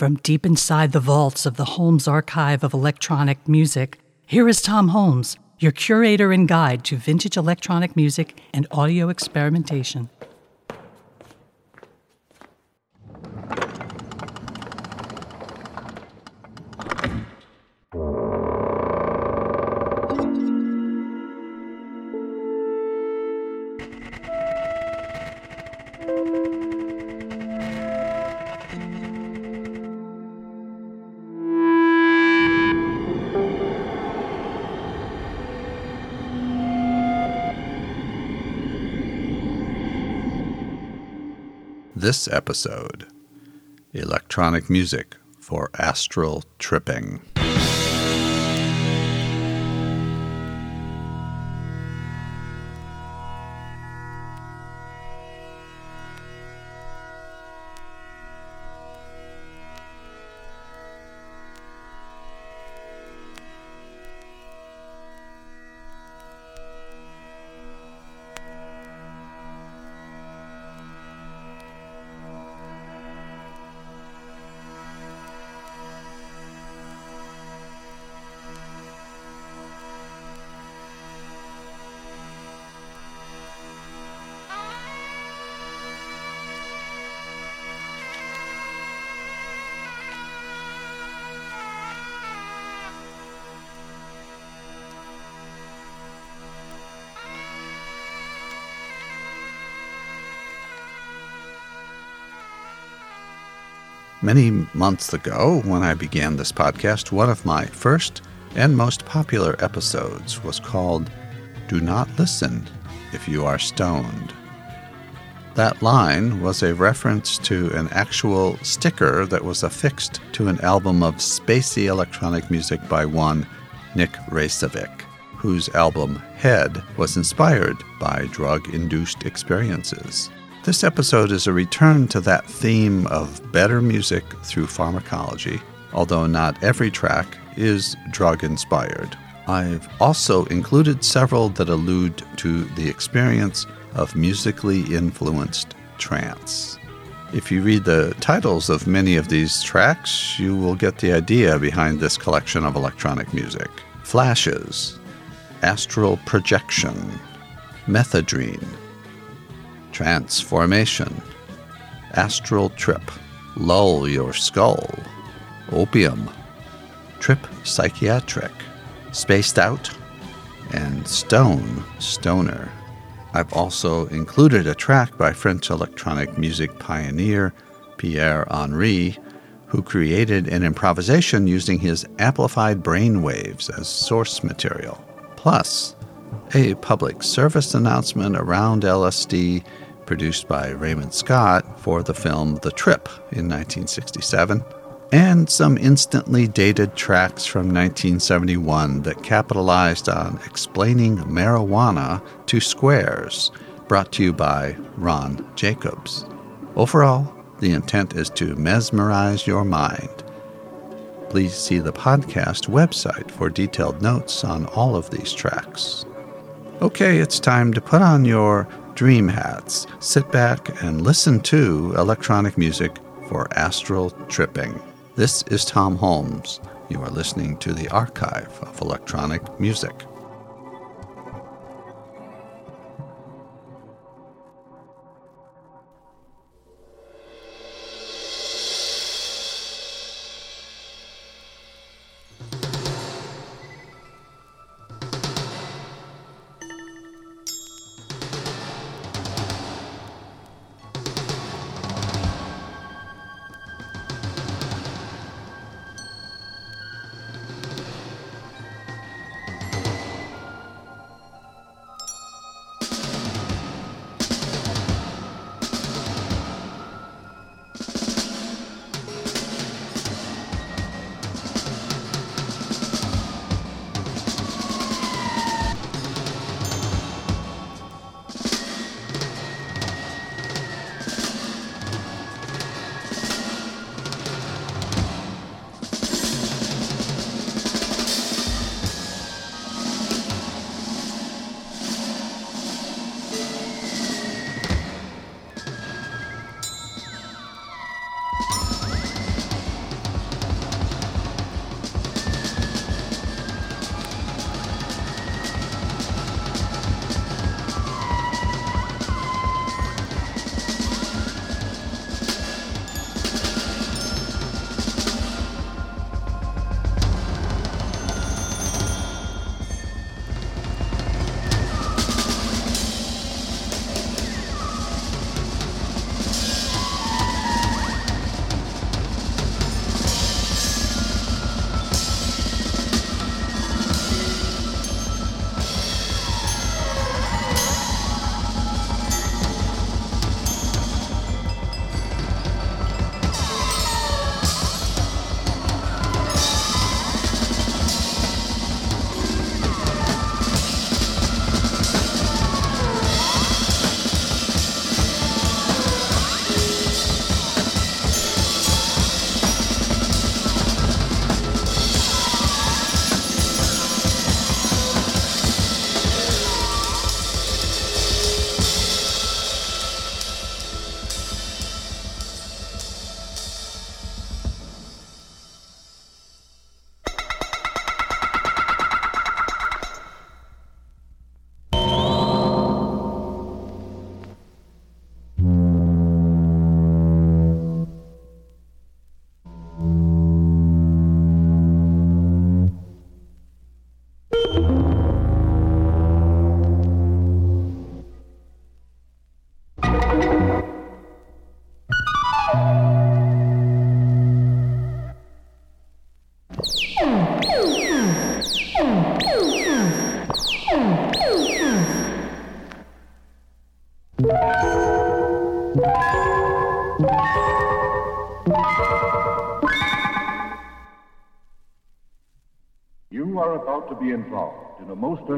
From deep inside the vaults of the Holmes Archive of Electronic Music, here is Tom Holmes, your curator and guide to vintage electronic music and audio experimentation. This episode Electronic Music for Astral Tripping. Many months ago, when I began this podcast, one of my first and most popular episodes was called Do Not Listen If You Are Stoned. That line was a reference to an actual sticker that was affixed to an album of spacey electronic music by one Nik Raicevic, whose album Head was inspired by drug induced experiences. This episode is a return to that theme of better music through pharmacology, although not every track is drug inspired. I've also included several that allude to the experience of musically influenced trance. If you read the titles of many of these tracks, you will get the idea behind this collection of electronic music. Flashes, Astral Projection, Methedrine, Transformation, Astral Trip, Lull Your Skull, Opium, Trip Psychiatric, Spaced Out, and Stone Stoner. I've also included a track by French electronic music pioneer Pierre Henry, who created an improvisation using his amplified brain waves as source material. Plus, a public service announcement around LSD produced by Raymond Scott for the film The Trip in 1967, and some instantly dated tracks from 1971 that capitalized on explaining marijuana to squares, brought to you by Ron Jacobs. Overall, the intent is to mesmerize your mind. Please see the podcast website for detailed notes on all of these tracks. Okay, it's time to put on your dream hats, sit back and listen to electronic music for astral tripping. This is Tom Holmes. You are listening to the archive of electronic music.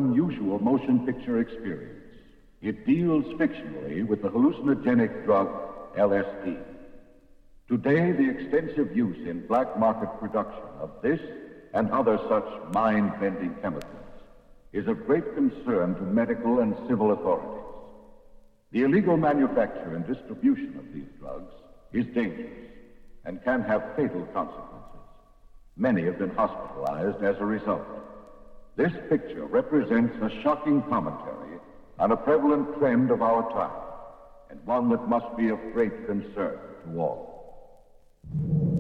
Unusual motion picture experience. It deals fictionally with the hallucinogenic drug LSD. Today, the extensive use in black market production of this and other such mind-bending chemicals is of great concern to medical and civil authorities. The illegal manufacture and distribution of these drugs is dangerous and can have fatal consequences. Many have been hospitalized as a result. This picture represents a shocking commentary on a prevalent trend of our time, and one that must be of great concern to all.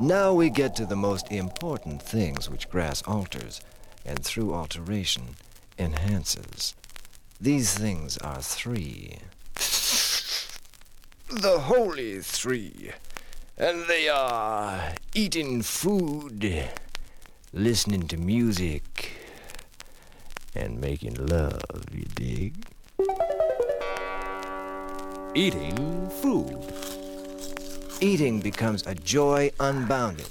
Now we get to the most important things which grass alters, and through alteration, enhances. These things are three. The holy three. And they are eating food, listening to music, and making love, you dig? Eating food. Eating becomes a joy unbounded.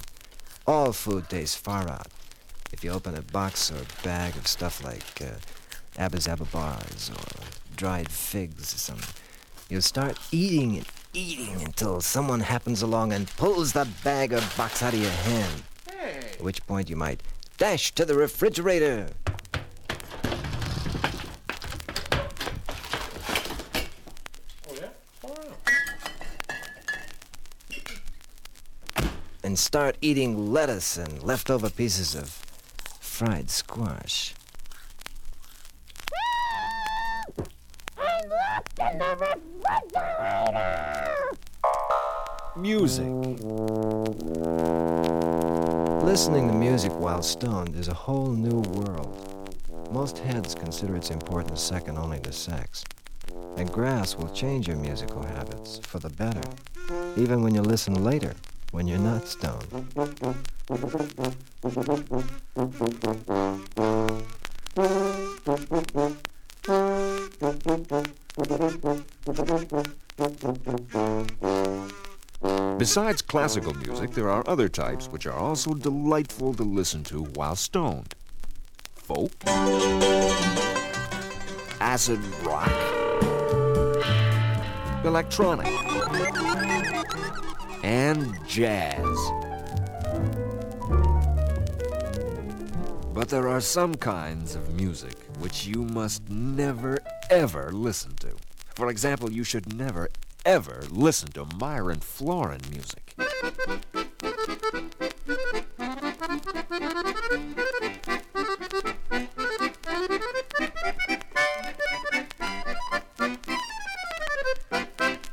All food tastes far out. If you open a box or bag of stuff like uh, Abba Zaba bars or dried figs or something, you'll start eating and eating until someone happens along and pulls the bag or box out of your hand. At which point you might dash to the refrigerator. And start eating lettuce and leftover pieces of fried squash. Music. Listening to music while stoned is a whole new world. Most heads consider its importance second only to sex. And grass will change your musical habits for the better, even when you listen later, when you're not stoned. Besides classical music, there are other types which are also delightful to listen to while stoned. Folk, acid rock, electronic, and jazz. But there are some kinds of music which you must never ever listen to. For example, you should never ever listen to Myron Floren music.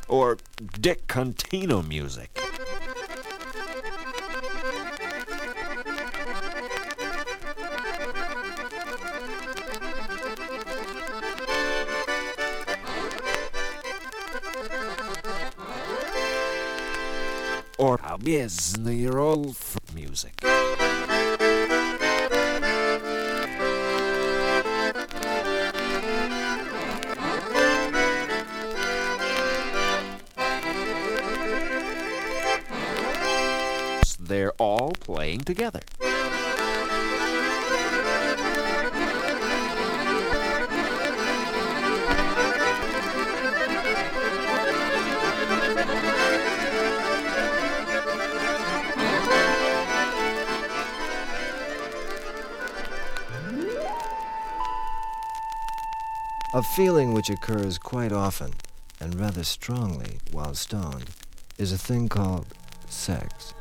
Or Dick Contino music. Roll f- music. They're all playing together. Which occurs quite often and rather strongly while stoned is a thing called sex.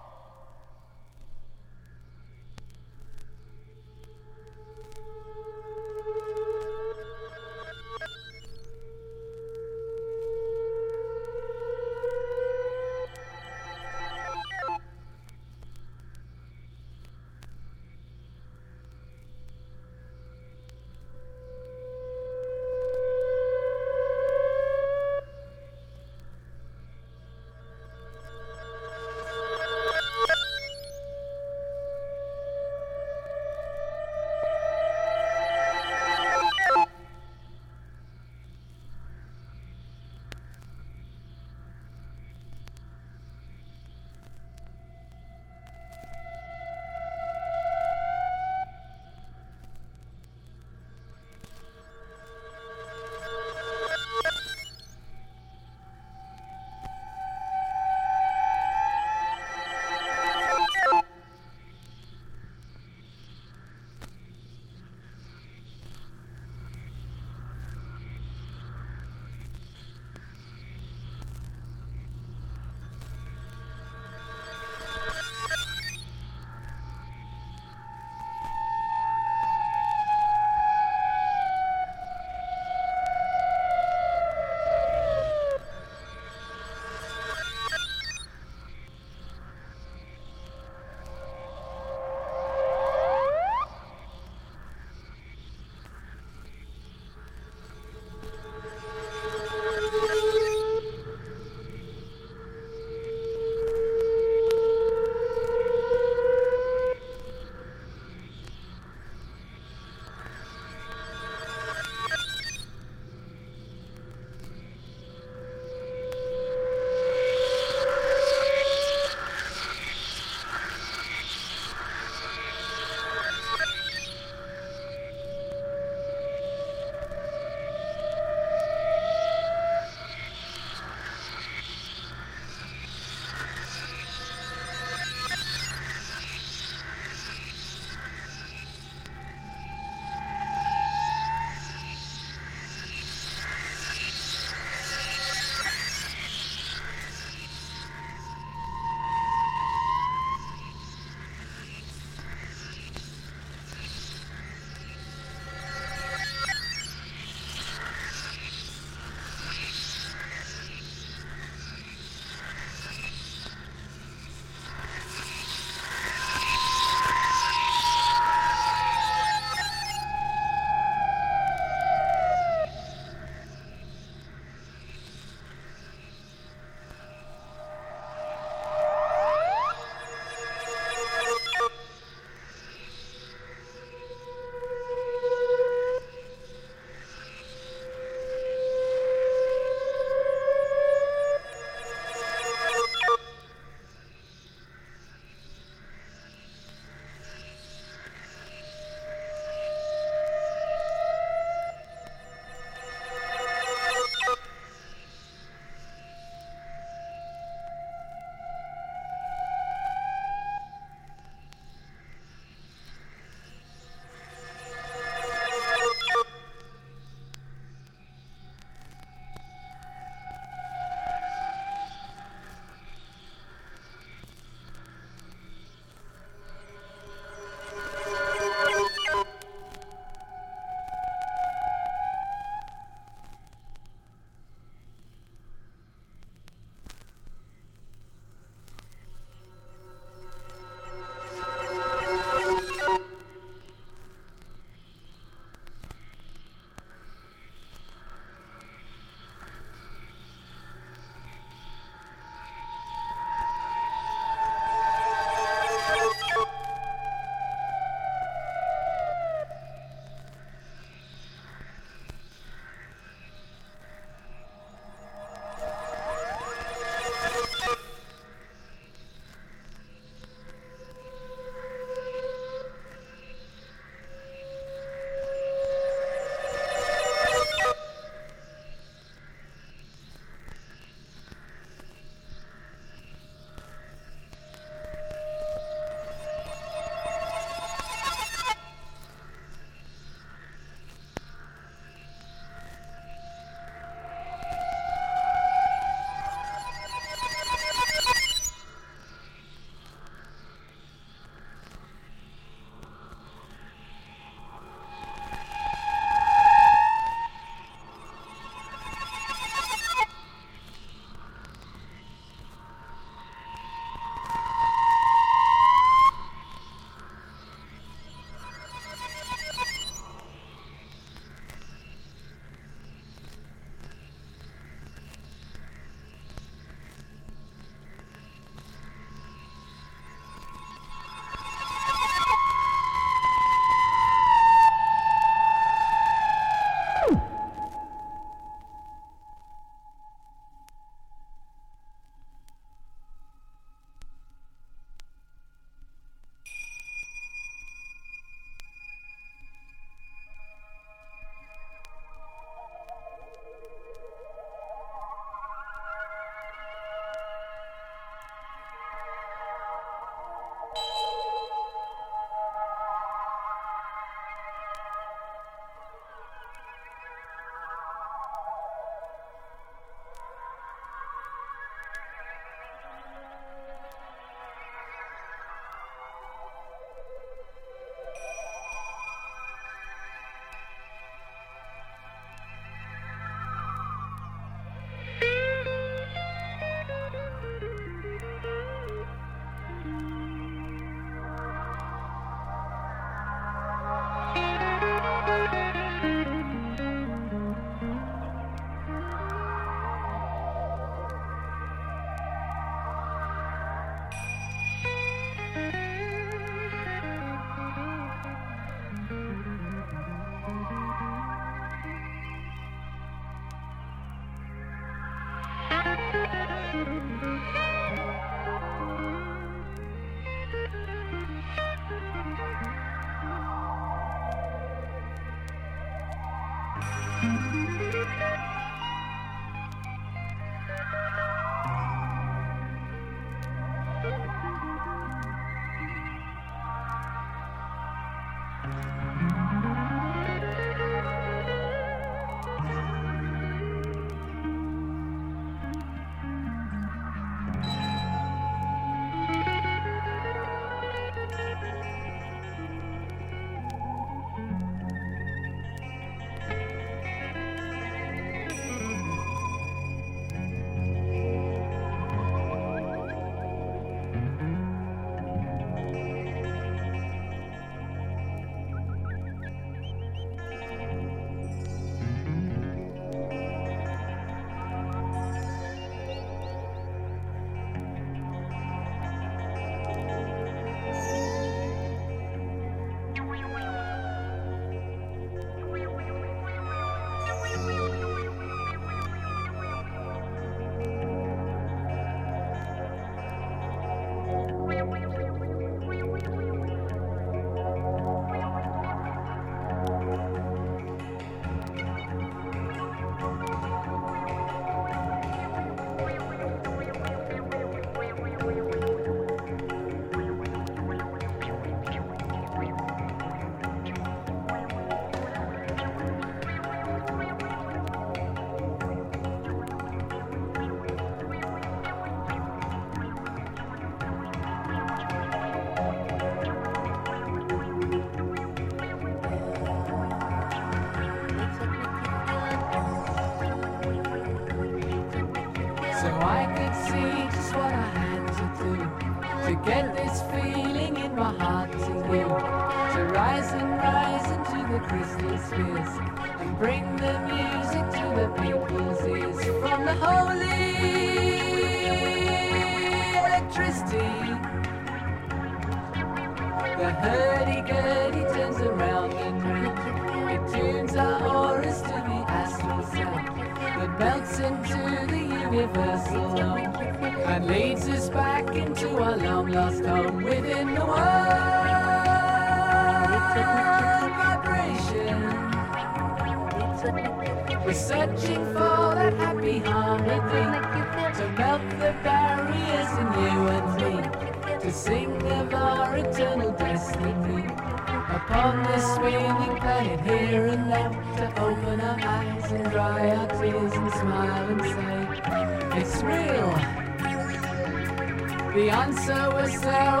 Answer was there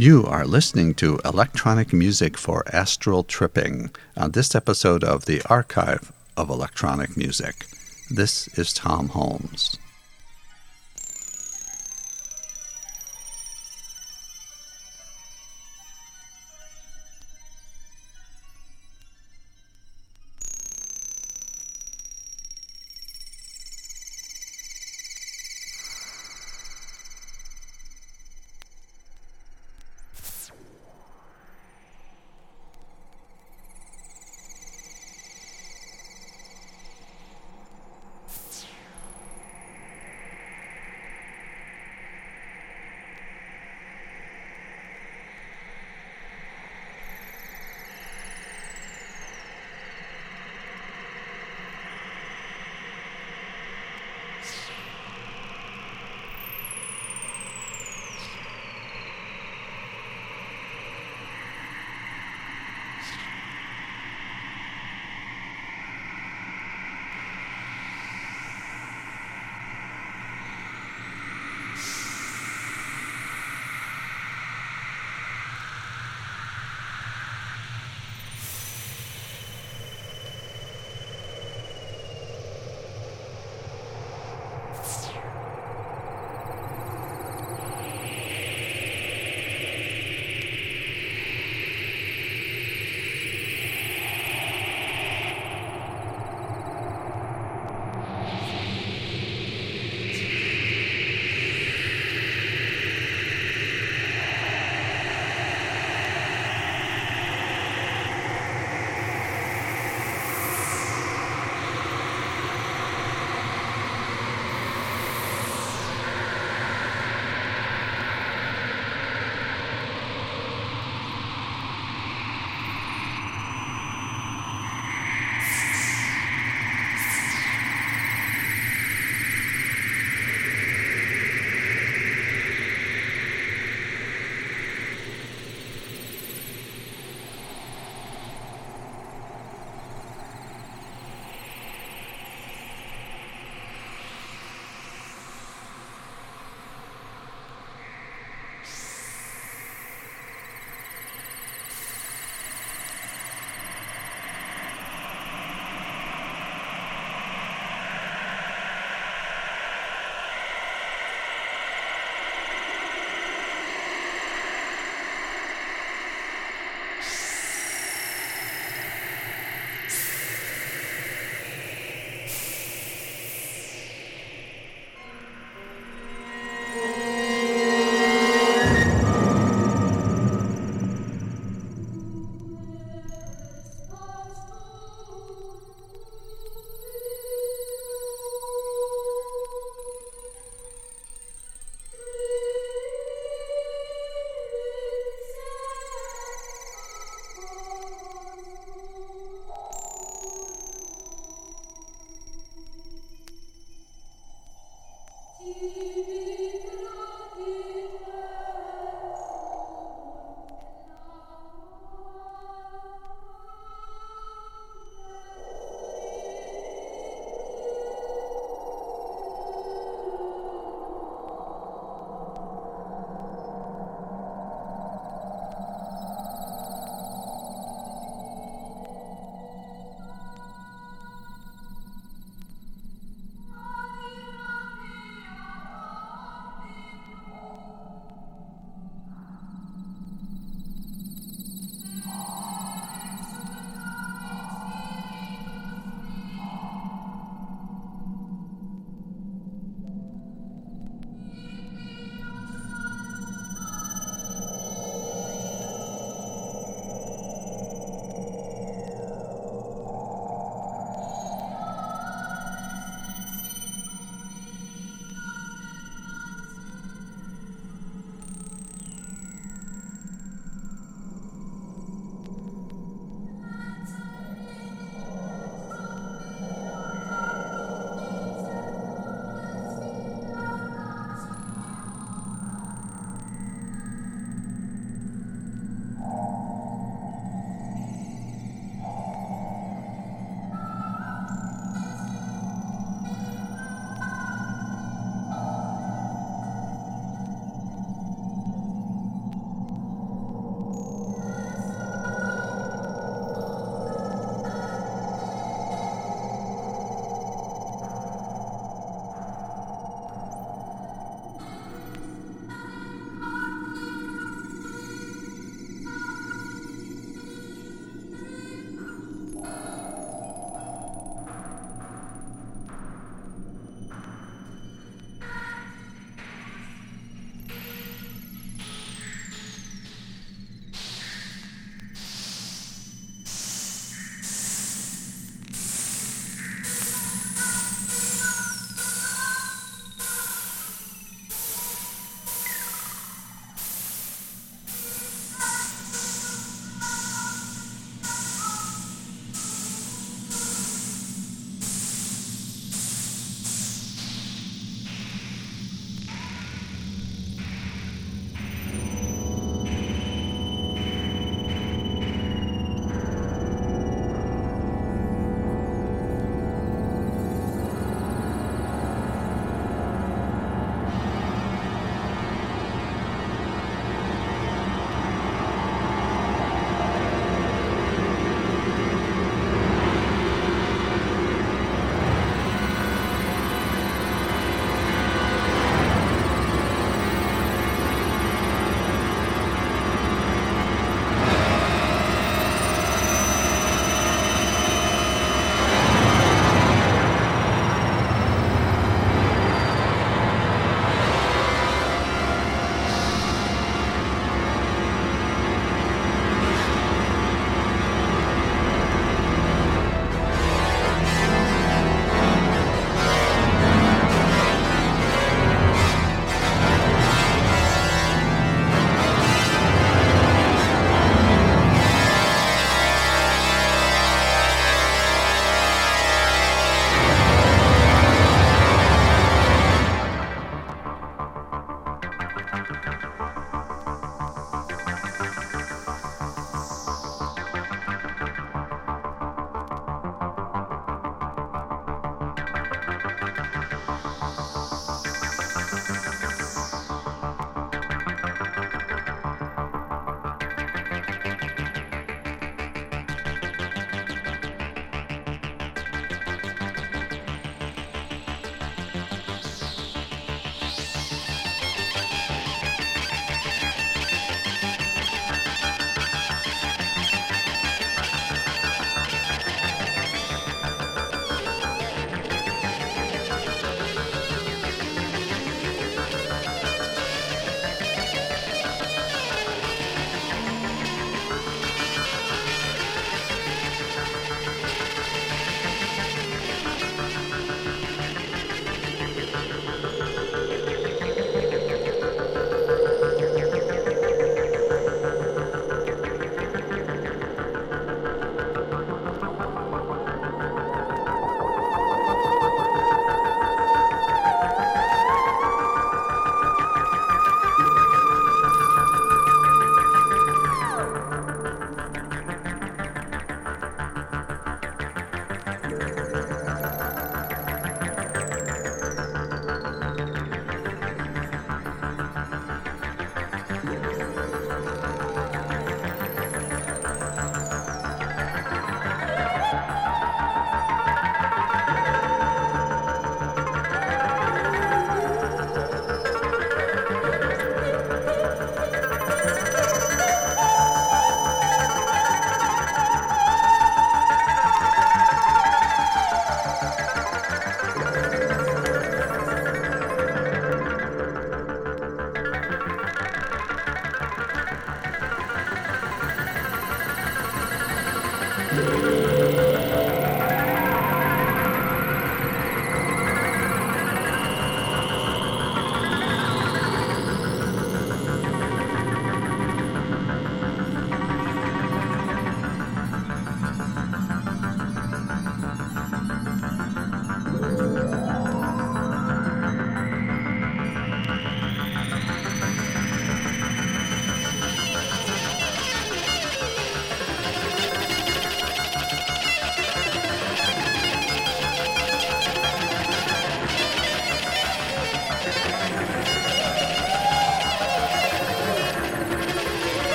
You are listening to electronic music for astral tripping on this episode of the Archive of Electronic Music. This is Tom Holmes.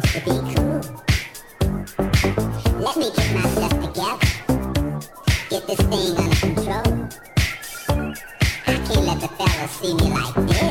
to be cool. Let me get myself together. Get this thing under control. I can't let the fellas see me like this.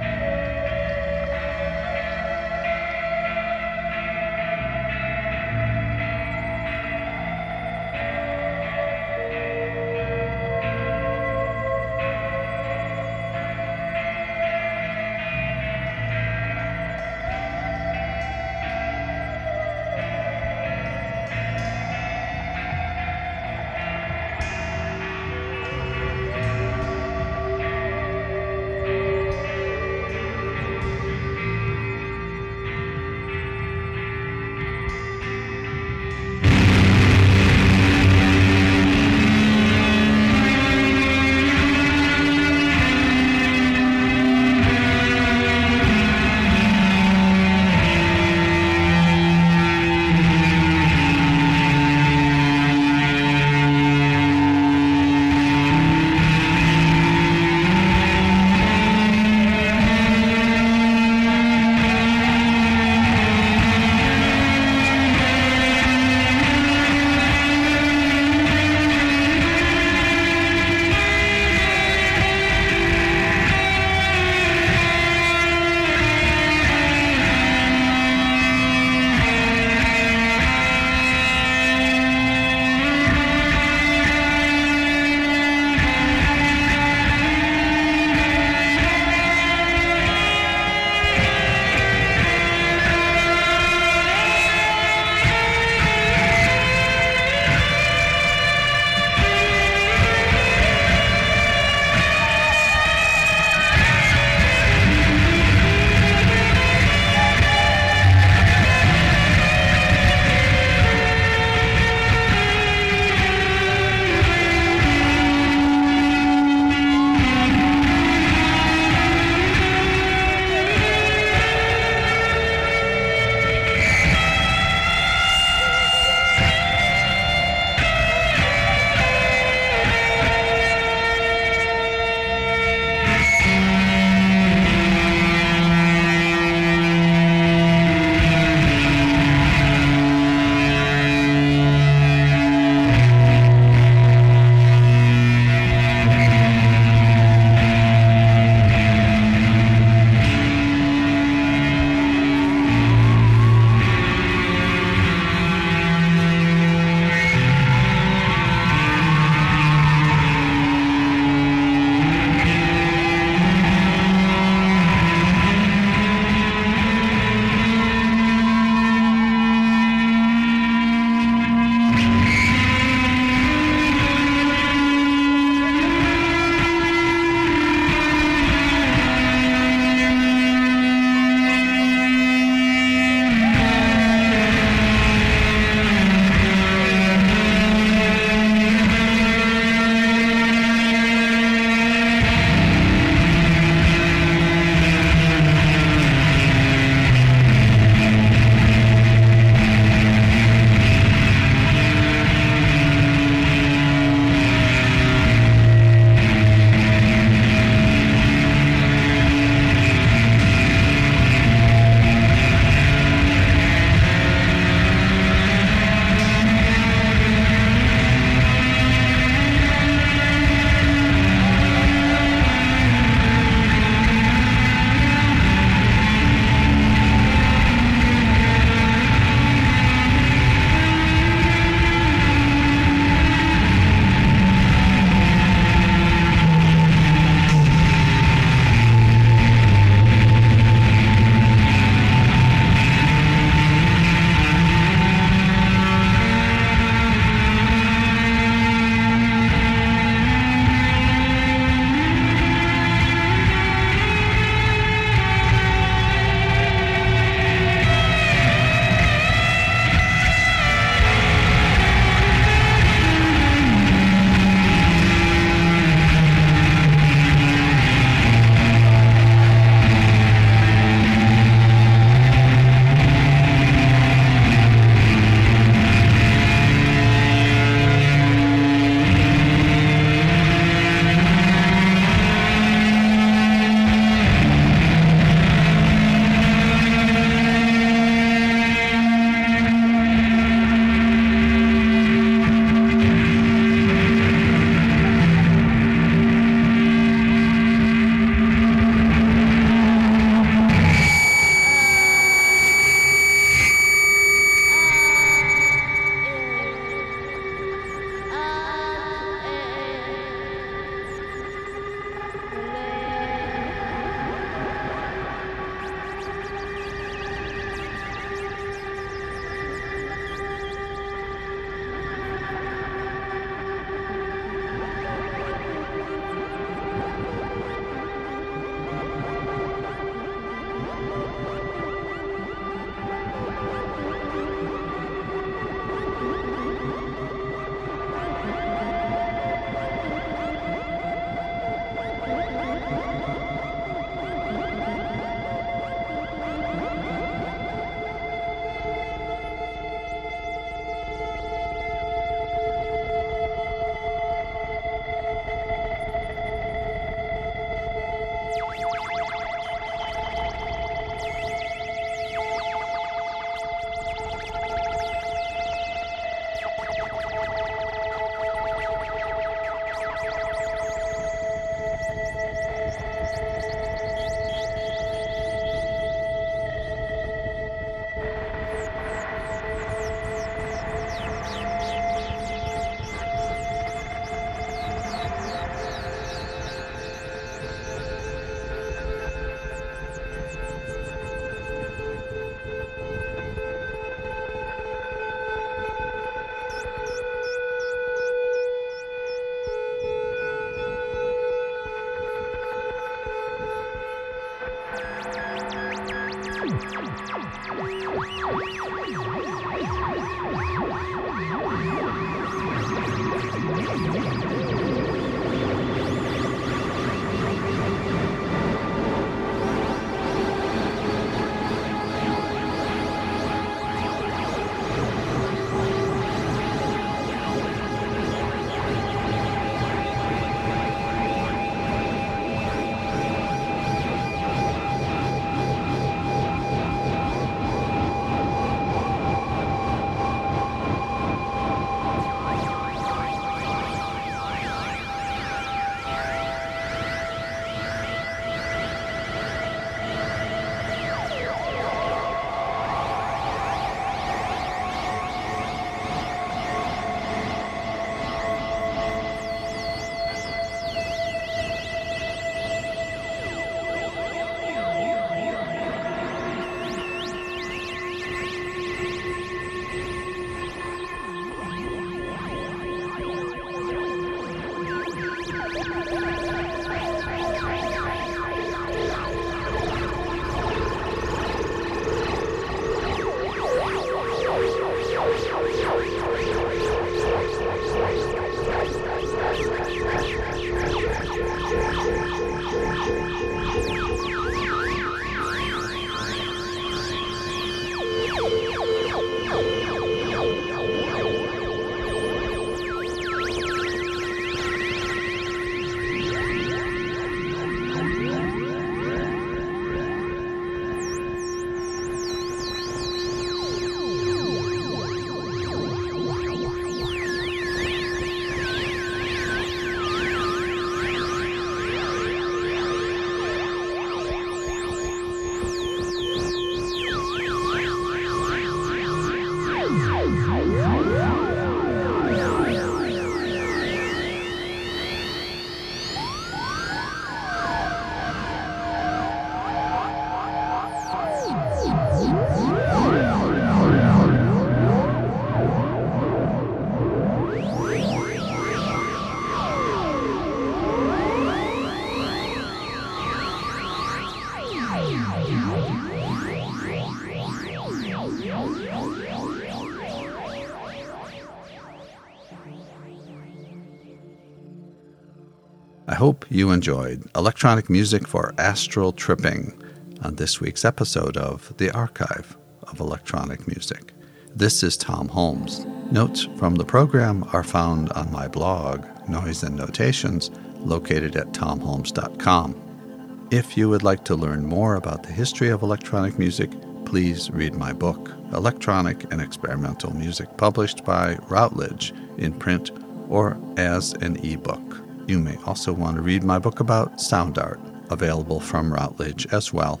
You enjoyed electronic music for astral tripping on this week's episode of The Archive of Electronic Music. This is Tom Holmes. Notes from the program are found on my blog, Noise and Notations, located at tomholmes.com. If you would like to learn more about the history of electronic music, please read my book, Electronic and Experimental Music, published by Routledge in print or as an ebook. You may also want to read my book about sound art, available from Routledge as well.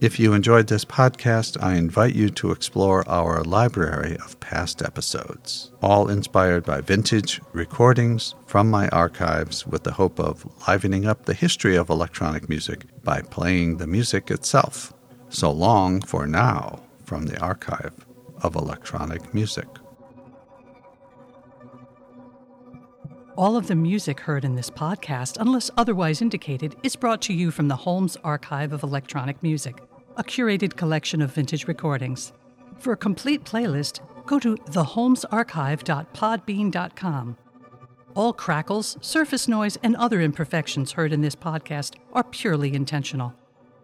If you enjoyed this podcast, I invite you to explore our library of past episodes, all inspired by vintage recordings from my archives with the hope of livening up the history of electronic music by playing the music itself. So long for now from the archive of electronic music. All of the music heard in this podcast, unless otherwise indicated, is brought to you from the Holmes Archive of Electronic Music, a curated collection of vintage recordings. For a complete playlist, go to theholmesarchive.podbean.com. All crackles, surface noise, and other imperfections heard in this podcast are purely intentional.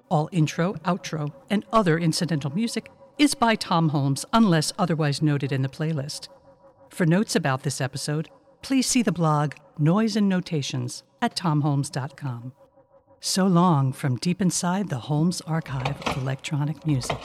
All intro, outro, and other incidental music is by Tom Holmes unless otherwise noted in the playlist. For notes about this episode, please see the blog Noise and Notations at tomholmes.com. So long from deep inside the Holmes Archive of Electronic Music.